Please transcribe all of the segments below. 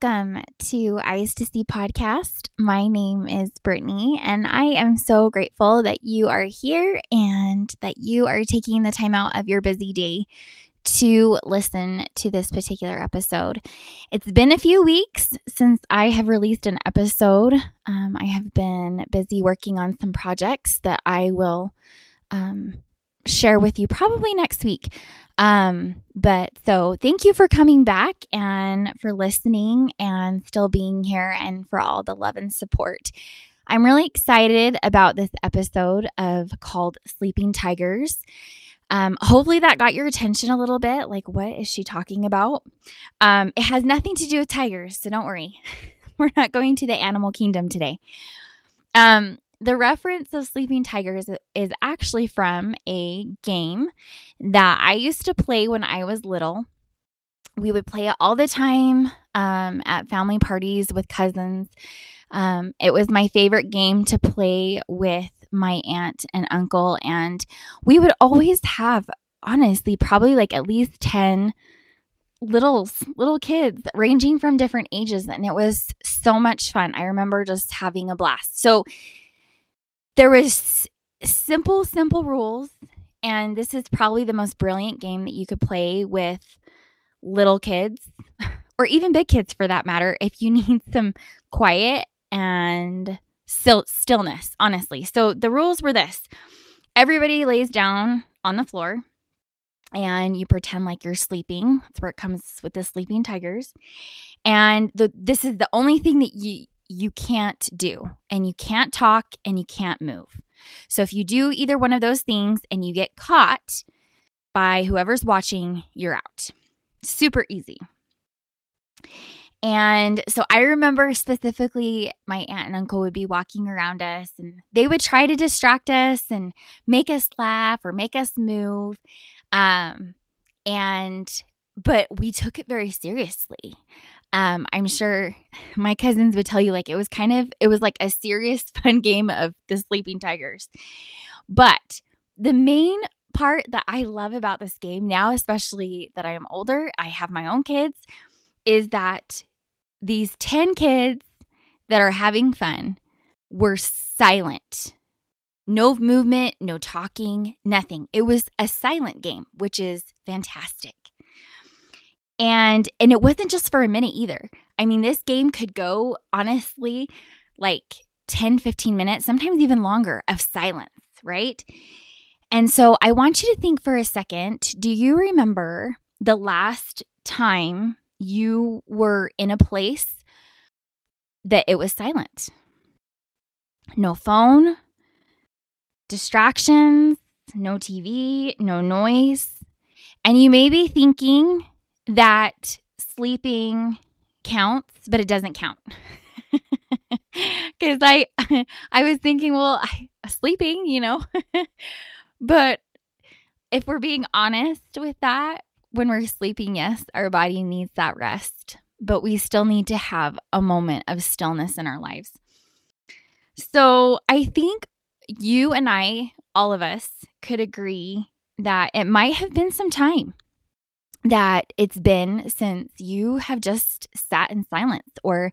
Welcome to Eyes to See podcast. My name is Brittany, and I am so grateful that you are here and that you are taking the time out of your busy day to listen to this particular episode. It's been a few weeks since I have released an episode. Um, I have been busy working on some projects that I will um, share with you probably next week. Um, but so thank you for coming back and for listening and still being here and for all the love and support. I'm really excited about this episode of called Sleeping Tigers. Um, hopefully that got your attention a little bit. Like, what is she talking about? Um, it has nothing to do with tigers, so don't worry. We're not going to the animal kingdom today. Um, the reference of sleeping tigers is actually from a game that I used to play when I was little. We would play it all the time um, at family parties with cousins. Um, it was my favorite game to play with my aunt and uncle. And we would always have, honestly, probably like at least 10 little little kids ranging from different ages and it was so much fun i remember just having a blast so there was simple simple rules and this is probably the most brilliant game that you could play with little kids or even big kids for that matter if you need some quiet and still stillness honestly. So the rules were this. Everybody lays down on the floor and you pretend like you're sleeping. That's where it comes with the sleeping tigers. And the this is the only thing that you you can't do, and you can't talk and you can't move. So if you do either one of those things and you get caught by whoever's watching, you're out. Super easy. And so I remember specifically my aunt and uncle would be walking around us and they would try to distract us and make us laugh or make us move. Um, and, but we took it very seriously um, I'm sure my cousins would tell you like it was kind of it was like a serious fun game of the sleeping tigers. But the main part that I love about this game now, especially that I am older, I have my own kids, is that these 10 kids that are having fun were silent. No movement, no talking, nothing. It was a silent game, which is fantastic. And and it wasn't just for a minute either. I mean, this game could go honestly like 10, 15 minutes, sometimes even longer of silence, right? And so I want you to think for a second, do you remember the last time you were in a place that it was silent? No phone, distractions, no TV, no noise. And you may be thinking, that sleeping counts, but it doesn't count. Cuz I I was thinking, well, I, sleeping, you know. but if we're being honest with that, when we're sleeping, yes, our body needs that rest, but we still need to have a moment of stillness in our lives. So, I think you and I, all of us, could agree that it might have been some time that it's been since you have just sat in silence or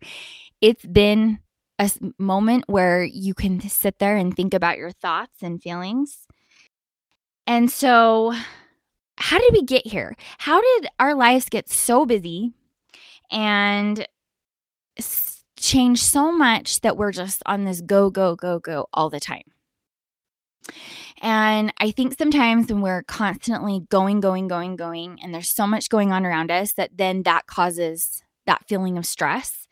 it's been a moment where you can sit there and think about your thoughts and feelings. And so, how did we get here? How did our lives get so busy and change so much that we're just on this go, go, go, go all the time? And I think sometimes when we're constantly going, going, going, going, and there's so much going on around us that then that causes that feeling of stress.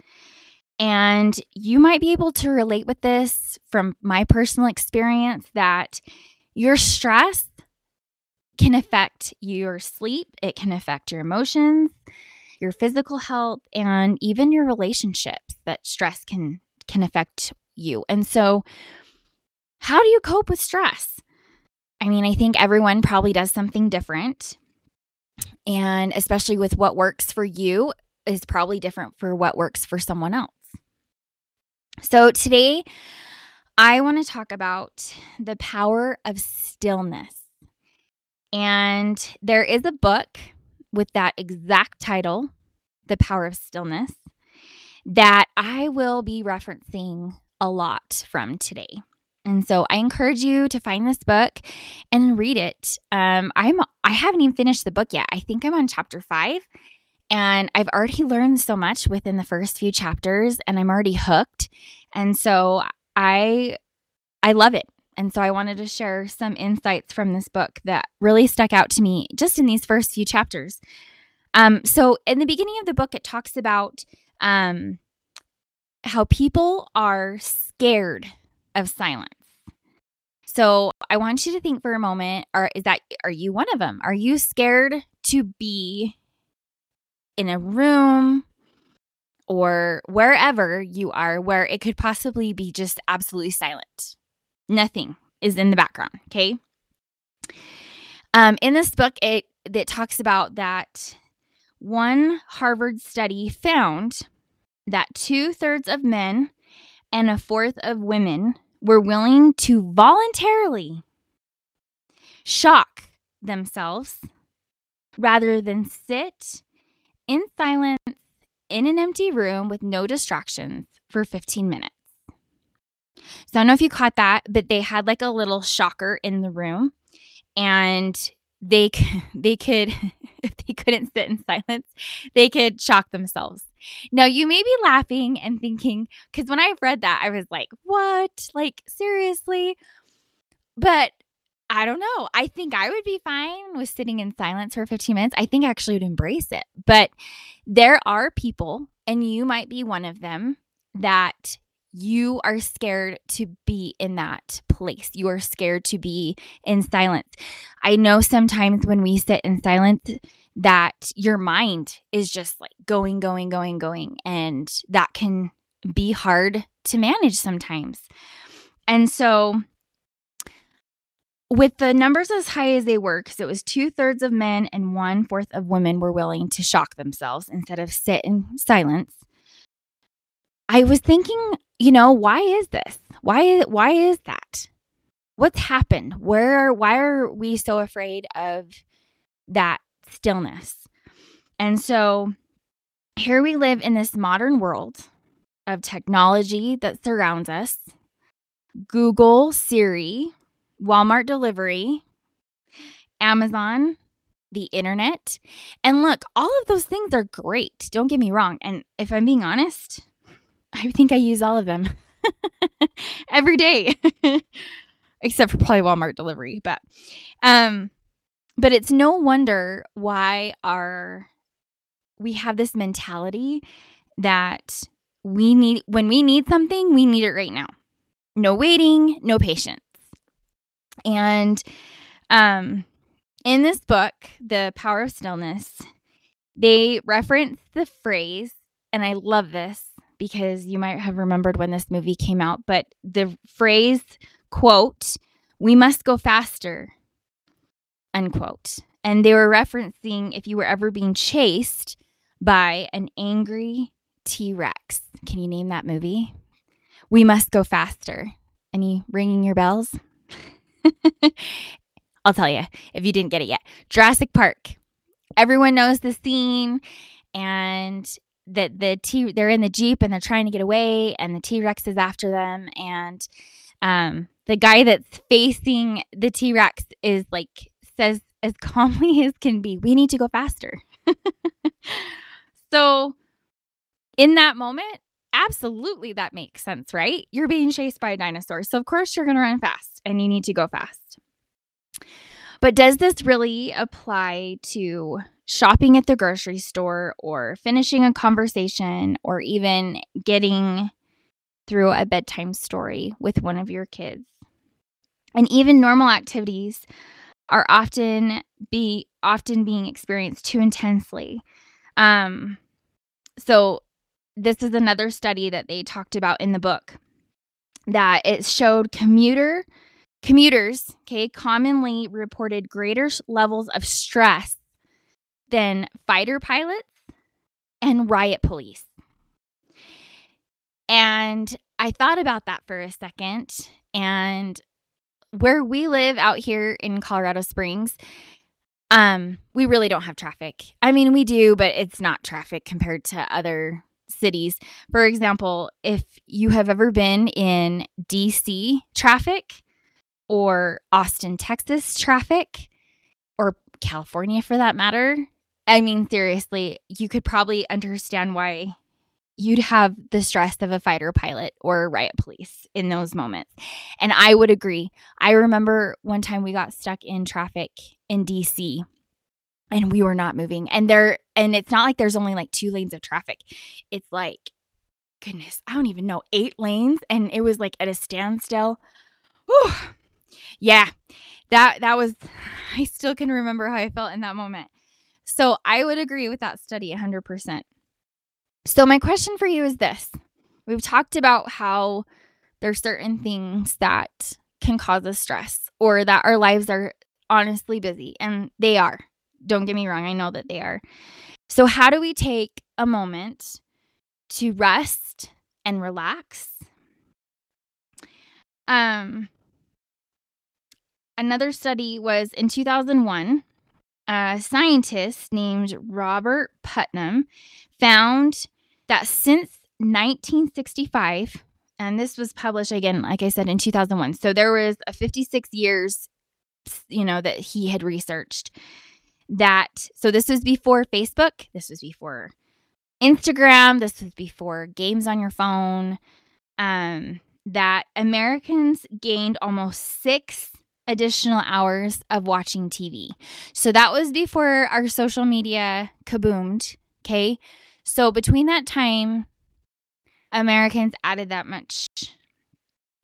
And you might be able to relate with this from my personal experience that your stress can affect your sleep, it can affect your emotions, your physical health, and even your relationships that stress can can affect you. And so how do you cope with stress? I mean, I think everyone probably does something different. And especially with what works for you is probably different for what works for someone else. So today, I want to talk about the power of stillness. And there is a book with that exact title, The Power of Stillness. that I will be referencing a lot from today. And so I encourage you to find this book and read it. Um, I'm I haven't even finished the book yet. I think I'm on chapter five, and I've already learned so much within the first few chapters, and I'm already hooked. And so I I love it. And so I wanted to share some insights from this book that really stuck out to me just in these first few chapters. Um, so in the beginning of the book, it talks about um, how people are scared of silence. So I want you to think for a moment, are is that are you one of them? Are you scared to be in a room or wherever you are where it could possibly be just absolutely silent? Nothing is in the background, okay? Um, in this book, it it talks about that one Harvard study found that two thirds of men and a fourth of women were willing to voluntarily shock themselves rather than sit in silence in an empty room with no distractions for 15 minutes. So I don't know if you caught that, but they had like a little shocker in the room and they they could if they couldn't sit in silence, they could shock themselves. Now, you may be laughing and thinking, because when I read that, I was like, what? Like, seriously? But I don't know. I think I would be fine with sitting in silence for 15 minutes. I think I actually would embrace it. But there are people, and you might be one of them, that you are scared to be in that place. You are scared to be in silence. I know sometimes when we sit in silence, that your mind is just like going, going, going, going. And that can be hard to manage sometimes. And so, with the numbers as high as they were, because it was two thirds of men and one fourth of women were willing to shock themselves instead of sit in silence. I was thinking, you know, why is this? Why why is that? What's happened? Where why are we so afraid of that stillness. And so here we live in this modern world of technology that surrounds us Google, Siri, Walmart delivery, Amazon, the internet. And look, all of those things are great. Don't get me wrong. And if I'm being honest, I think I use all of them every day, except for probably Walmart delivery. But um, but it's no wonder why our we have this mentality that we need when we need something, we need it right now. No waiting, no patience. And um in this book, The Power of Stillness, they reference the phrase and I love this because you might have remembered when this movie came out, but the phrase quote, we must go faster unquote. And they were referencing if you were ever being chased by an angry T Rex. Can you name that movie? We must go faster. Any ringing your bells? I'll tell you if you didn't get it yet. Jurassic Park. Everyone knows the scene and that the T they're in the Jeep and they're trying to get away and the T-Rex is after them and um the guy that's facing the T-Rex is like says as calmly as can be, we need to go faster. so, in that moment, absolutely that makes sense, right? You're being chased by a dinosaur. So, of course, you're going to run fast and you need to go fast. But does this really apply to shopping at the grocery store or finishing a conversation or even getting through a bedtime story with one of your kids? And even normal activities are often be often being experienced too intensely. Um, so this is another study that they talked about in the book that it showed commuter commuters okay commonly reported greater levels of stress than fighter pilots and riot police and i thought about that for a second and where we live out here in Colorado Springs, um, we really don't have traffic. I mean, we do, but it's not traffic compared to other cities. For example, if you have ever been in DC traffic or Austin, Texas traffic, or California for that matter, I mean, seriously, you could probably understand why you'd have the stress of a fighter pilot or riot police in those moments. And I would agree. I remember one time we got stuck in traffic in DC and we were not moving. And there and it's not like there's only like two lanes of traffic. It's like goodness, I don't even know, eight lanes and it was like at a standstill. Whew. Yeah. That that was I still can remember how I felt in that moment. So I would agree with that study 100%. So, my question for you is this We've talked about how there's certain things that can cause us stress or that our lives are honestly busy, and they are. Don't get me wrong, I know that they are. So, how do we take a moment to rest and relax? Um, another study was in 2001 a scientist named Robert Putnam found that since 1965, and this was published again, like I said, in 2001. So there was a 56 years, you know, that he had researched that. So this was before Facebook. This was before Instagram. This was before games on your phone. Um, that Americans gained almost six additional hours of watching TV. So that was before our social media kaboomed. Okay. So between that time, Americans added that much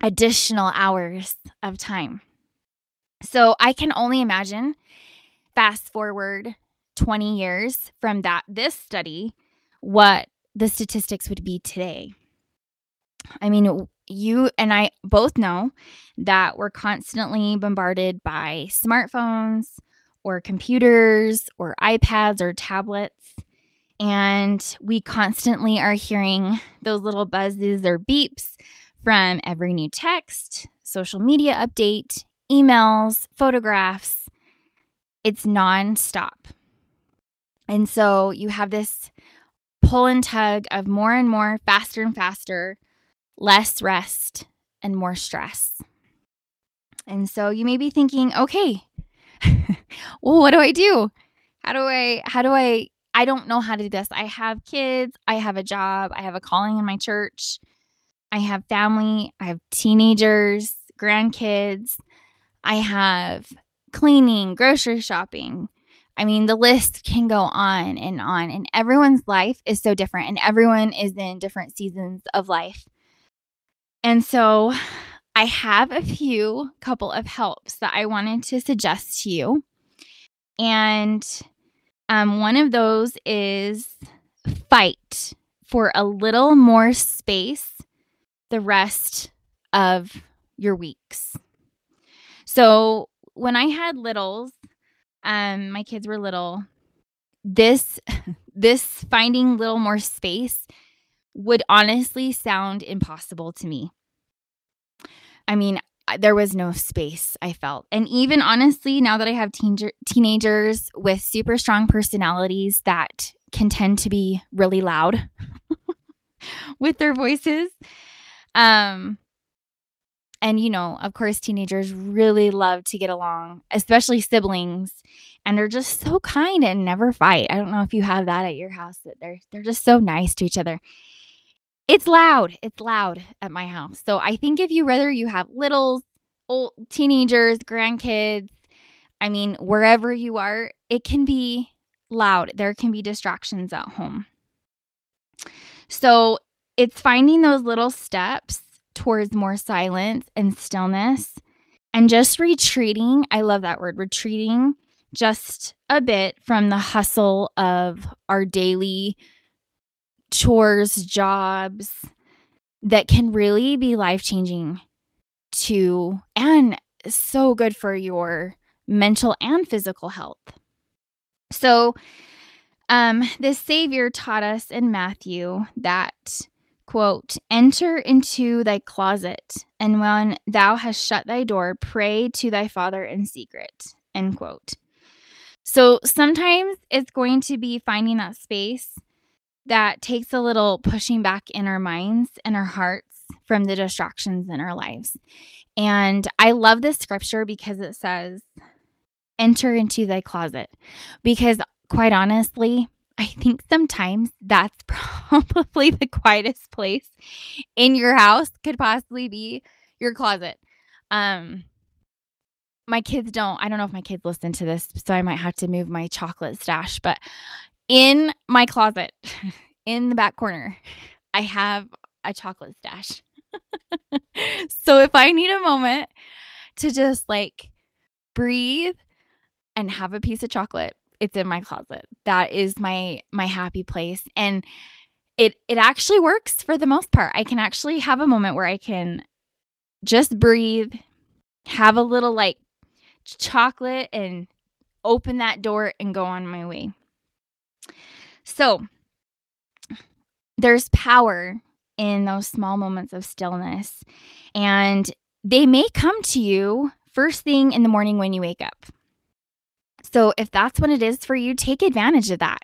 additional hours of time. So I can only imagine fast forward 20 years from that this study what the statistics would be today. I mean, you and I both know that we're constantly bombarded by smartphones or computers or iPads or tablets. And we constantly are hearing those little buzzes or beeps from every new text, social media update, emails, photographs. It's nonstop. And so you have this pull and tug of more and more, faster and faster less rest, and more stress. And so you may be thinking, okay, well, what do I do? How do I, how do I, I don't know how to do this. I have kids, I have a job, I have a calling in my church, I have family, I have teenagers, grandkids, I have cleaning, grocery shopping. I mean, the list can go on and on, and everyone's life is so different, and everyone is in different seasons of life. And so I have a few couple of helps that I wanted to suggest to you. And um, one of those is fight for a little more space the rest of your weeks. So when I had littles, um, my kids were little, this this finding little more space would honestly sound impossible to me. I mean, there was no space, I felt. And even honestly, now that I have teen- teenagers with super strong personalities that can tend to be really loud with their voices, um, and you know, of course, teenagers really love to get along, especially siblings, and they're just so kind and never fight. I don't know if you have that at your house that they're they're just so nice to each other it's loud. It's loud at my house. So I think if you whether you have little old teenagers, grandkids, I mean, wherever you are, it can be loud. There can be distractions at home. So it's finding those little steps towards more silence and stillness and just retreating. I love that word, retreating just a bit from the hustle of our daily chores, jobs that can really be life changing to and so good for your mental and physical health. So, um, the Savior taught us in Matthew that, quote, enter into thy closet, and when thou hast shut thy door, pray to thy Father in secret, end quote. So sometimes it's going to be finding that space that takes a little pushing back in our minds and our hearts from the distractions in our lives. And I love this scripture because it says, enter into thy closet. Because quite honestly, I think sometimes that's probably the quietest place in your house could possibly be your closet. Um my kids don't I don't know if my kids listen to this, so I might have to move my chocolate stash, but in my closet in the back corner, I have a chocolate stash. so if I need a moment to just like breathe and have a piece of chocolate, it's in my closet. That is my my happy place and it it actually works for the most part. I can actually have a moment where I can just breathe, have a little like chocolate and open that door and go on my way. So, there's power in those small moments of stillness, and they may come to you first thing in the morning when you wake up. So, if that's what it is for you, take advantage of that,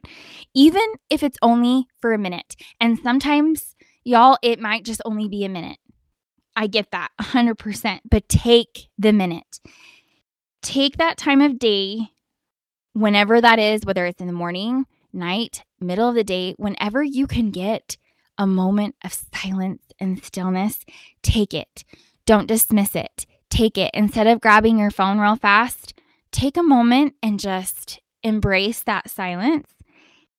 even if it's only for a minute. And sometimes, y'all, it might just only be a minute. I get that 100%, but take the minute. Take that time of day, whenever that is, whether it's in the morning, night, middle of the day, whenever you can get a moment of silence and stillness, take it. Don't dismiss it. Take it. Instead of grabbing your phone real fast, take a moment and just embrace that silence.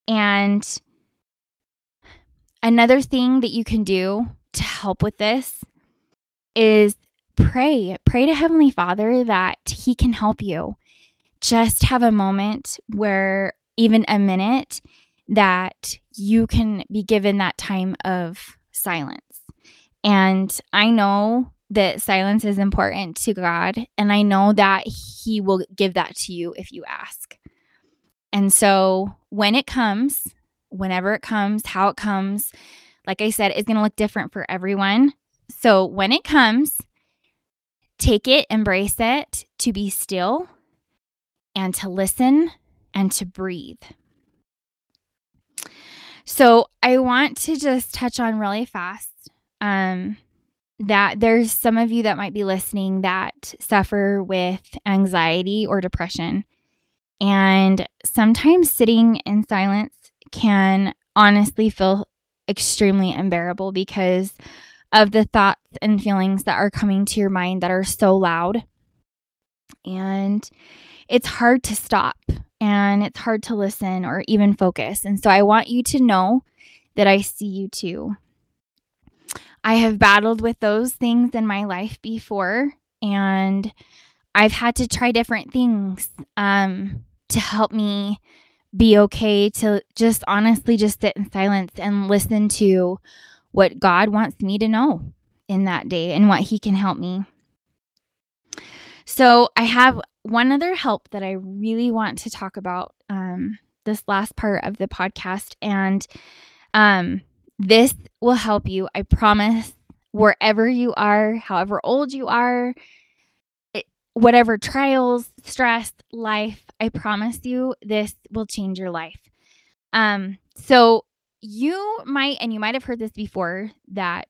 And another thing that you can do to help with this is pray. Pray to Heavenly Father that He can help you. Just have a moment where, even a minute, that you can be given that time of silence. And I know that silence is important to God, and I know that He will give that to you if you ask. And so when it comes, whenever it comes, how it comes, like I said, it's going to look different for everyone. So when it comes, take it, embrace it, to be still and to listen and to breathe. So I want to just touch on really fast um, that there's some of you that might be listening that suffer with anxiety or depression. And sometimes sitting in silence can honestly feel extremely unbearable because of the thoughts and feelings that are coming to your mind that are so loud. And it's hard to stop and it's hard to listen or even focus. And so I want you to know that I see you too. I have battled with those things in my life before, and I've had to try different things um, to help me be okay to just honestly just sit in silence and listen to what God wants me to know in that day and what He can help me. So, I have one other help that I really want to talk about um, this last part of the podcast. And um, this will help you, I promise, wherever you are, however old you are, it, whatever trials, stress, life, I promise you, this will change your life. Um, so you might, and you might have heard this before, that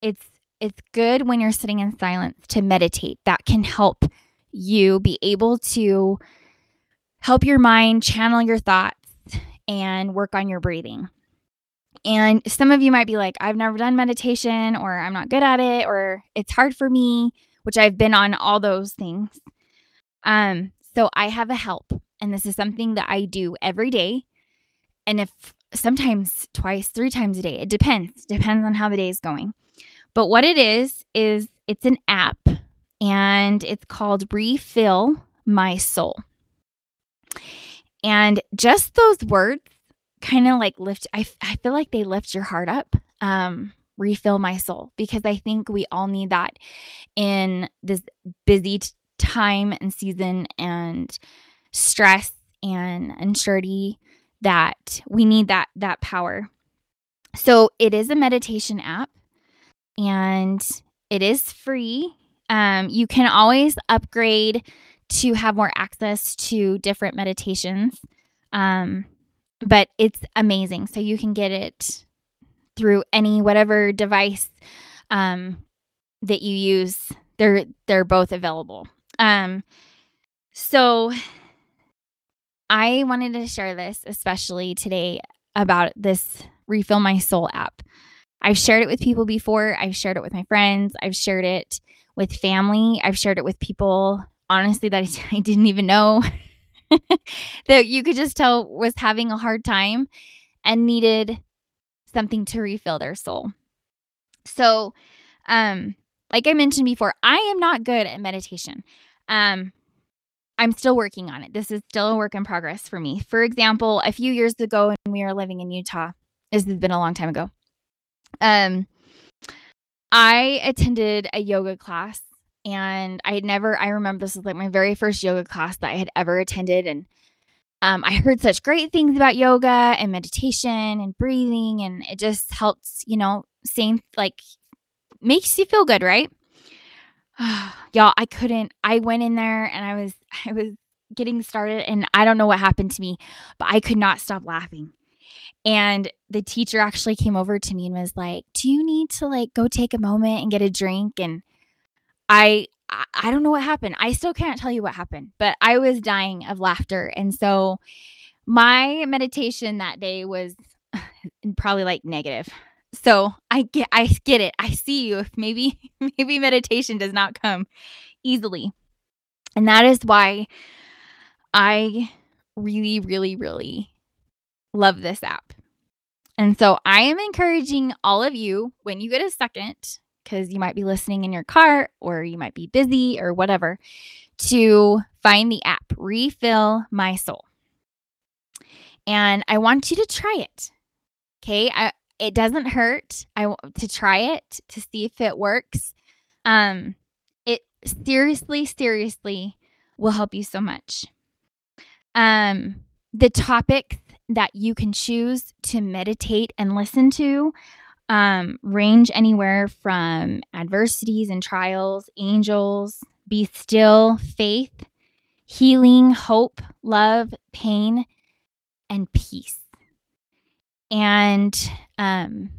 it's it's good when you're sitting in silence to meditate. That can help you be able to help your mind channel your thoughts and work on your breathing. And some of you might be like, I've never done meditation, or I'm not good at it, or it's hard for me, which I've been on all those things. Um, so I have a help, and this is something that I do every day. And if sometimes twice, three times a day. It depends. Depends on how the day is going. But what it is is it's an app and it's called Refill My Soul. And just those words kind of like lift I, I feel like they lift your heart up. Um refill my soul because I think we all need that in this busy t- time and season and stress and uncertainty that we need that that power. So it is a meditation app and it is free. Um, you can always upgrade to have more access to different meditations. Um, but it's amazing. So you can get it through any whatever device um, that you use. They're they're both available. Um, so I wanted to share this especially today about this Refill My Soul app. I've shared it with people before. I've shared it with my friends. I've shared it with family. I've shared it with people honestly that I didn't even know that you could just tell was having a hard time and needed something to refill their soul. So, um, like I mentioned before, I am not good at meditation. Um, I'm still working on it. This is still a work in progress for me. For example, a few years ago when we were living in Utah, this has been a long time ago. Um, I attended a yoga class and I had never, I remember this was like my very first yoga class that I had ever attended. And um, I heard such great things about yoga and meditation and breathing, and it just helps, you know, same like makes you feel good, right? Y'all, I couldn't. I went in there and I was, I was getting started, and I don't know what happened to me, but I could not stop laughing. And the teacher actually came over to me and was like, "Do you need to like go take a moment and get a drink?" And I I don't know what happened. I still can't tell you what happened, but I was dying of laughter. And so my meditation that day was probably like negative. So I get I get it. I see you. Maybe maybe meditation does not come easily. And that is why I really really really love this app. And so I am encouraging all of you when you get a second because you might be listening in your car or you might be busy or whatever, to find the app, Refill My Soul. And I want you to try it. Okay. I, it doesn't hurt. I to try it to see if it works. Um, it seriously, seriously will help you so much. Um, the topics that you can choose to meditate and listen to um, range anywhere from adversities and trials, angels, be still, faith, healing, hope, love, pain, and peace. And um,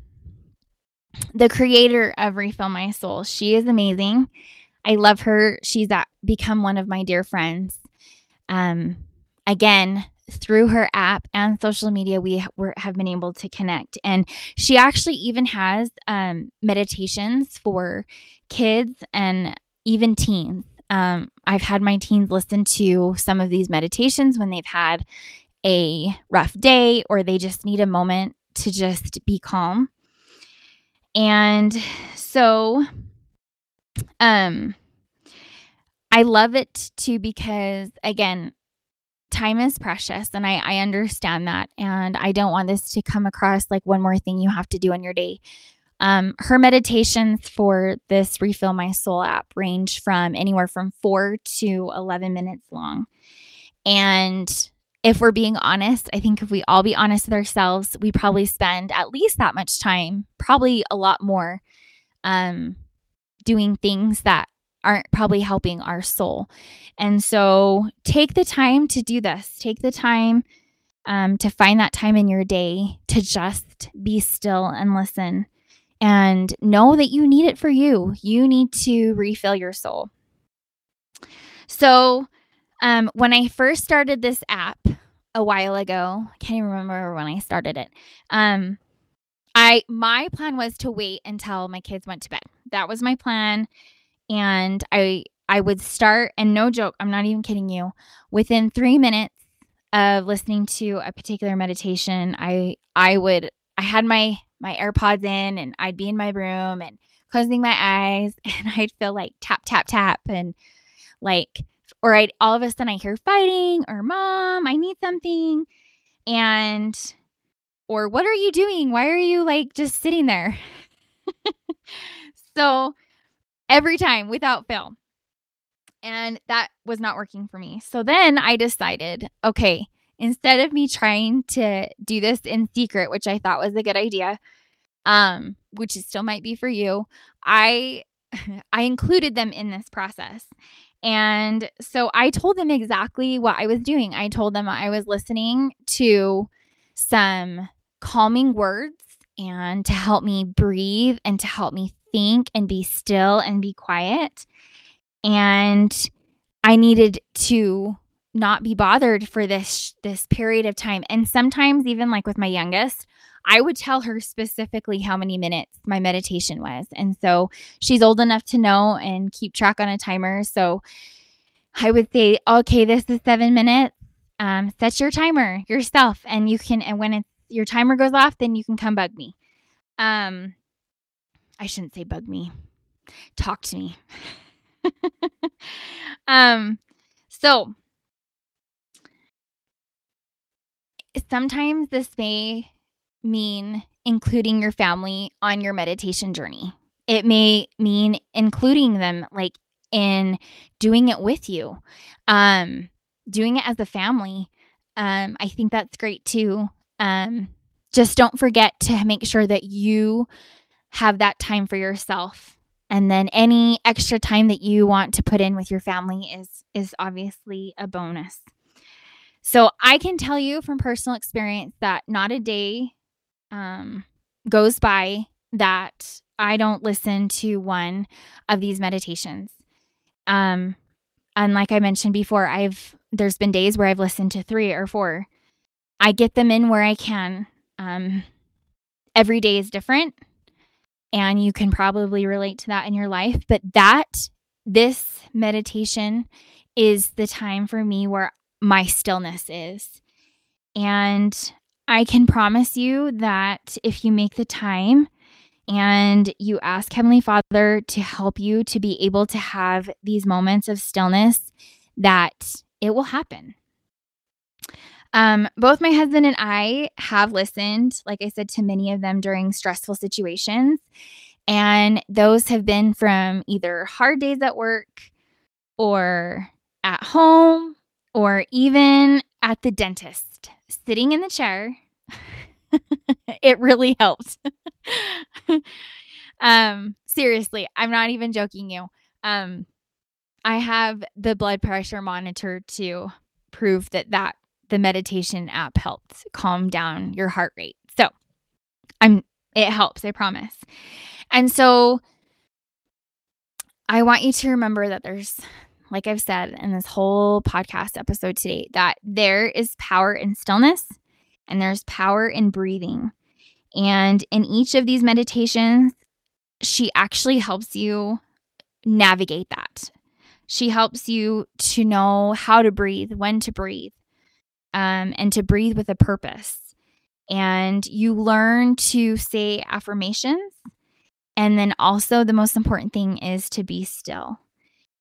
the creator of Refill My Soul, she is amazing. I love her. She's at, become one of my dear friends. Um, again, through her app and social media, we were, have been able to connect. And she actually even has um, meditations for kids and even teens. Um, I've had my teens listen to some of these meditations when they've had a rough day or they just need a moment to just be calm. And so, um, I love it too because, again, time is precious and I, I understand that. And I don't want this to come across like one more thing you have to do in your day. Um, her meditations for this Refill My Soul app range from anywhere from four to 11 minutes long. And if we're being honest, I think if we all be honest with ourselves, we probably spend at least that much time, probably a lot more, um, doing things that aren't probably helping our soul. And so take the time to do this. Take the time um, to find that time in your day to just be still and listen and know that you need it for you. You need to refill your soul. So, um, when I first started this app a while ago, I can't even remember when I started it. Um, I my plan was to wait until my kids went to bed. That was my plan and I I would start and no joke, I'm not even kidding you. Within 3 minutes of listening to a particular meditation, I I would I had my my AirPods in and I'd be in my room and closing my eyes and I'd feel like tap tap tap and like or I'd all of a sudden I hear fighting or mom, I need something and or what are you doing? Why are you like just sitting there? so every time without fail. And that was not working for me. So then I decided, okay, instead of me trying to do this in secret, which I thought was a good idea, um, which it still might be for you, I I included them in this process. And so I told them exactly what I was doing. I told them I was listening to some calming words and to help me breathe and to help me think and be still and be quiet. And I needed to not be bothered for this this period of time. And sometimes even like with my youngest, I would tell her specifically how many minutes my meditation was. And so she's old enough to know and keep track on a timer. So I would say, okay, this is seven minutes. Um, set your timer yourself, and you can. And when it's your timer goes off, then you can come bug me. Um, I shouldn't say bug me. Talk to me. um, so sometimes this may mean including your family on your meditation journey. It may mean including them like in doing it with you. Um doing it as a family. Um I think that's great too. Um just don't forget to make sure that you have that time for yourself. And then any extra time that you want to put in with your family is is obviously a bonus. So I can tell you from personal experience that not a day um, goes by that I don't listen to one of these meditations. Um, and like I mentioned before, I've there's been days where I've listened to three or four. I get them in where I can. Um, every day is different, and you can probably relate to that in your life. But that this meditation is the time for me where my stillness is. And I can promise you that if you make the time and you ask Heavenly Father to help you to be able to have these moments of stillness, that it will happen. Um, both my husband and I have listened, like I said, to many of them during stressful situations. And those have been from either hard days at work or at home or even at the dentist, sitting in the chair. it really helps. um, seriously, I'm not even joking you. Um, I have the blood pressure monitor to prove that that the meditation app helps calm down your heart rate. So, I'm it helps, I promise. And so I want you to remember that there's like I've said in this whole podcast episode today, that there is power in stillness and there's power in breathing. And in each of these meditations, she actually helps you navigate that. She helps you to know how to breathe, when to breathe, um, and to breathe with a purpose. And you learn to say affirmations. And then also, the most important thing is to be still.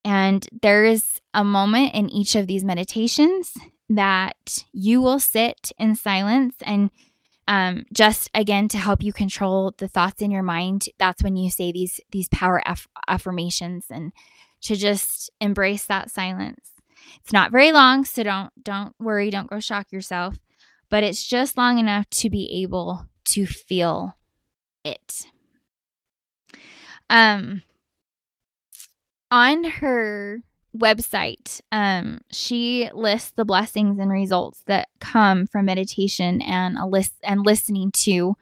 And there is a moment in each of these meditations that you will sit in silence and um, just again to help you control the thoughts in your mind that's when you say these these power aff- affirmations and to just embrace that silence it's not very long so don't don't worry don't go shock yourself but it's just long enough to be able to feel it um on her website, um, she lists the blessings and results that come from meditation and a list and listening to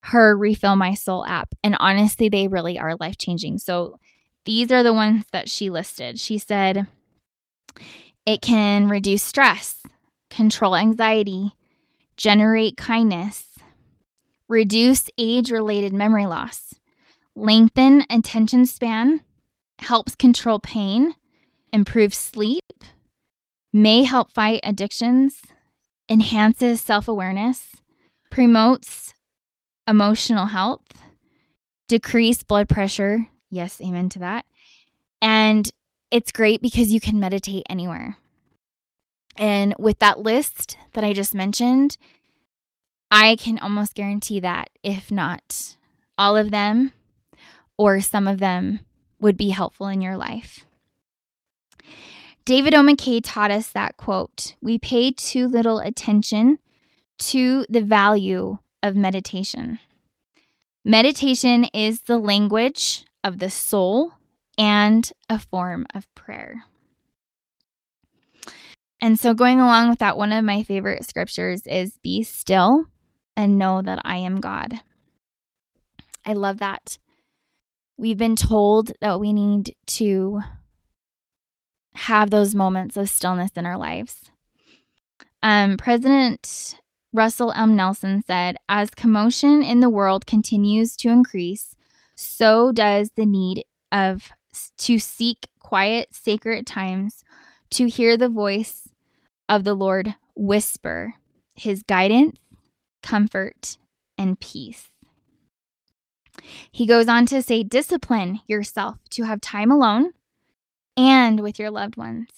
her Refill My Soul app. And honestly, they really are life changing. So these are the ones that she listed. She said it can reduce stress, control anxiety, generate kindness, reduce age related memory loss, lengthen attention span helps control pain, improves sleep, may help fight addictions, enhances self awareness, promotes emotional health, decrease blood pressure. Yes, amen to that. And it's great because you can meditate anywhere. And with that list that I just mentioned, I can almost guarantee that, if not all of them or some of them, would be helpful in your life. David O. McKay taught us that quote, we pay too little attention to the value of meditation. Meditation is the language of the soul and a form of prayer. And so, going along with that, one of my favorite scriptures is Be still and know that I am God. I love that. We've been told that we need to have those moments of stillness in our lives. Um, President Russell M. Nelson said, As commotion in the world continues to increase, so does the need of to seek quiet, sacred times to hear the voice of the Lord whisper his guidance, comfort, and peace. He goes on to say, discipline yourself to have time alone and with your loved ones.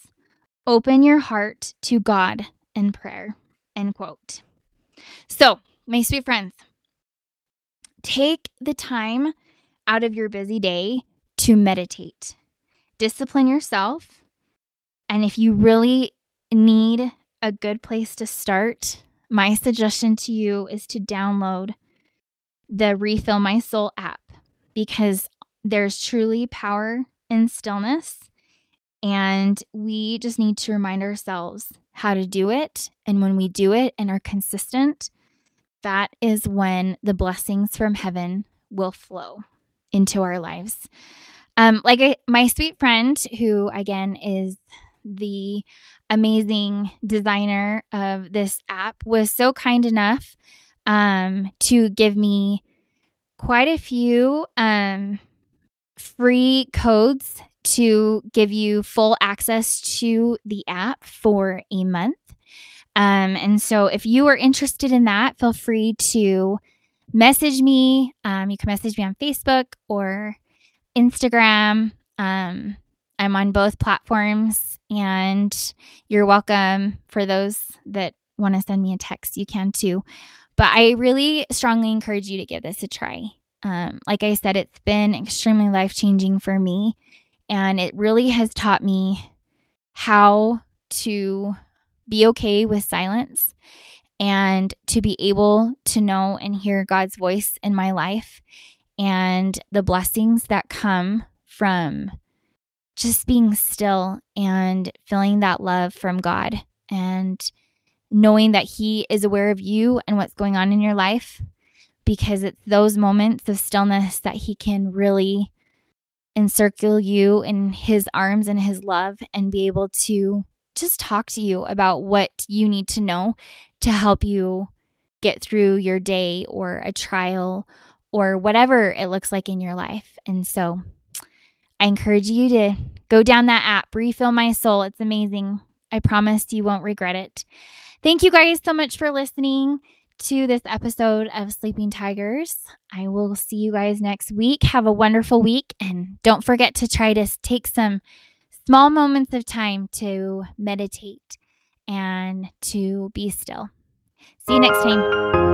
Open your heart to God in prayer. End quote. So, my sweet friends, take the time out of your busy day to meditate. Discipline yourself. And if you really need a good place to start, my suggestion to you is to download the Refill My Soul app because there's truly power in stillness. And we just need to remind ourselves how to do it. And when we do it and are consistent, that is when the blessings from heaven will flow into our lives. Um, like I, my sweet friend, who again is the amazing designer of this app, was so kind enough um, to give me quite a few um, free codes to give you full access to the app for a month. Um, and so if you are interested in that, feel free to message me. Um, you can message me on Facebook or Instagram. Um, I'm on both platforms, and you're welcome for those that want to send me a text. You can too. But I really strongly encourage you to give this a try. Um, like I said, it's been extremely life changing for me. And it really has taught me how to be okay with silence and to be able to know and hear God's voice in my life and the blessings that come from just being still and feeling that love from God and knowing that He is aware of you and what's going on in your life because it's those moments of stillness that He can really encircle you in His arms and His love and be able to just talk to you about what you need to know to help you get through your day or a trial or whatever it looks like in your life. And so I encourage you to go down that app, Refill My Soul. It's amazing. I promise you won't regret it. Thank you guys so much for listening to this episode of Sleeping Tigers. I will see you guys next week. Have a wonderful week. And don't forget to try to take some small moments of time to meditate and to be still. See you next time.